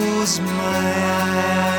close my eyes.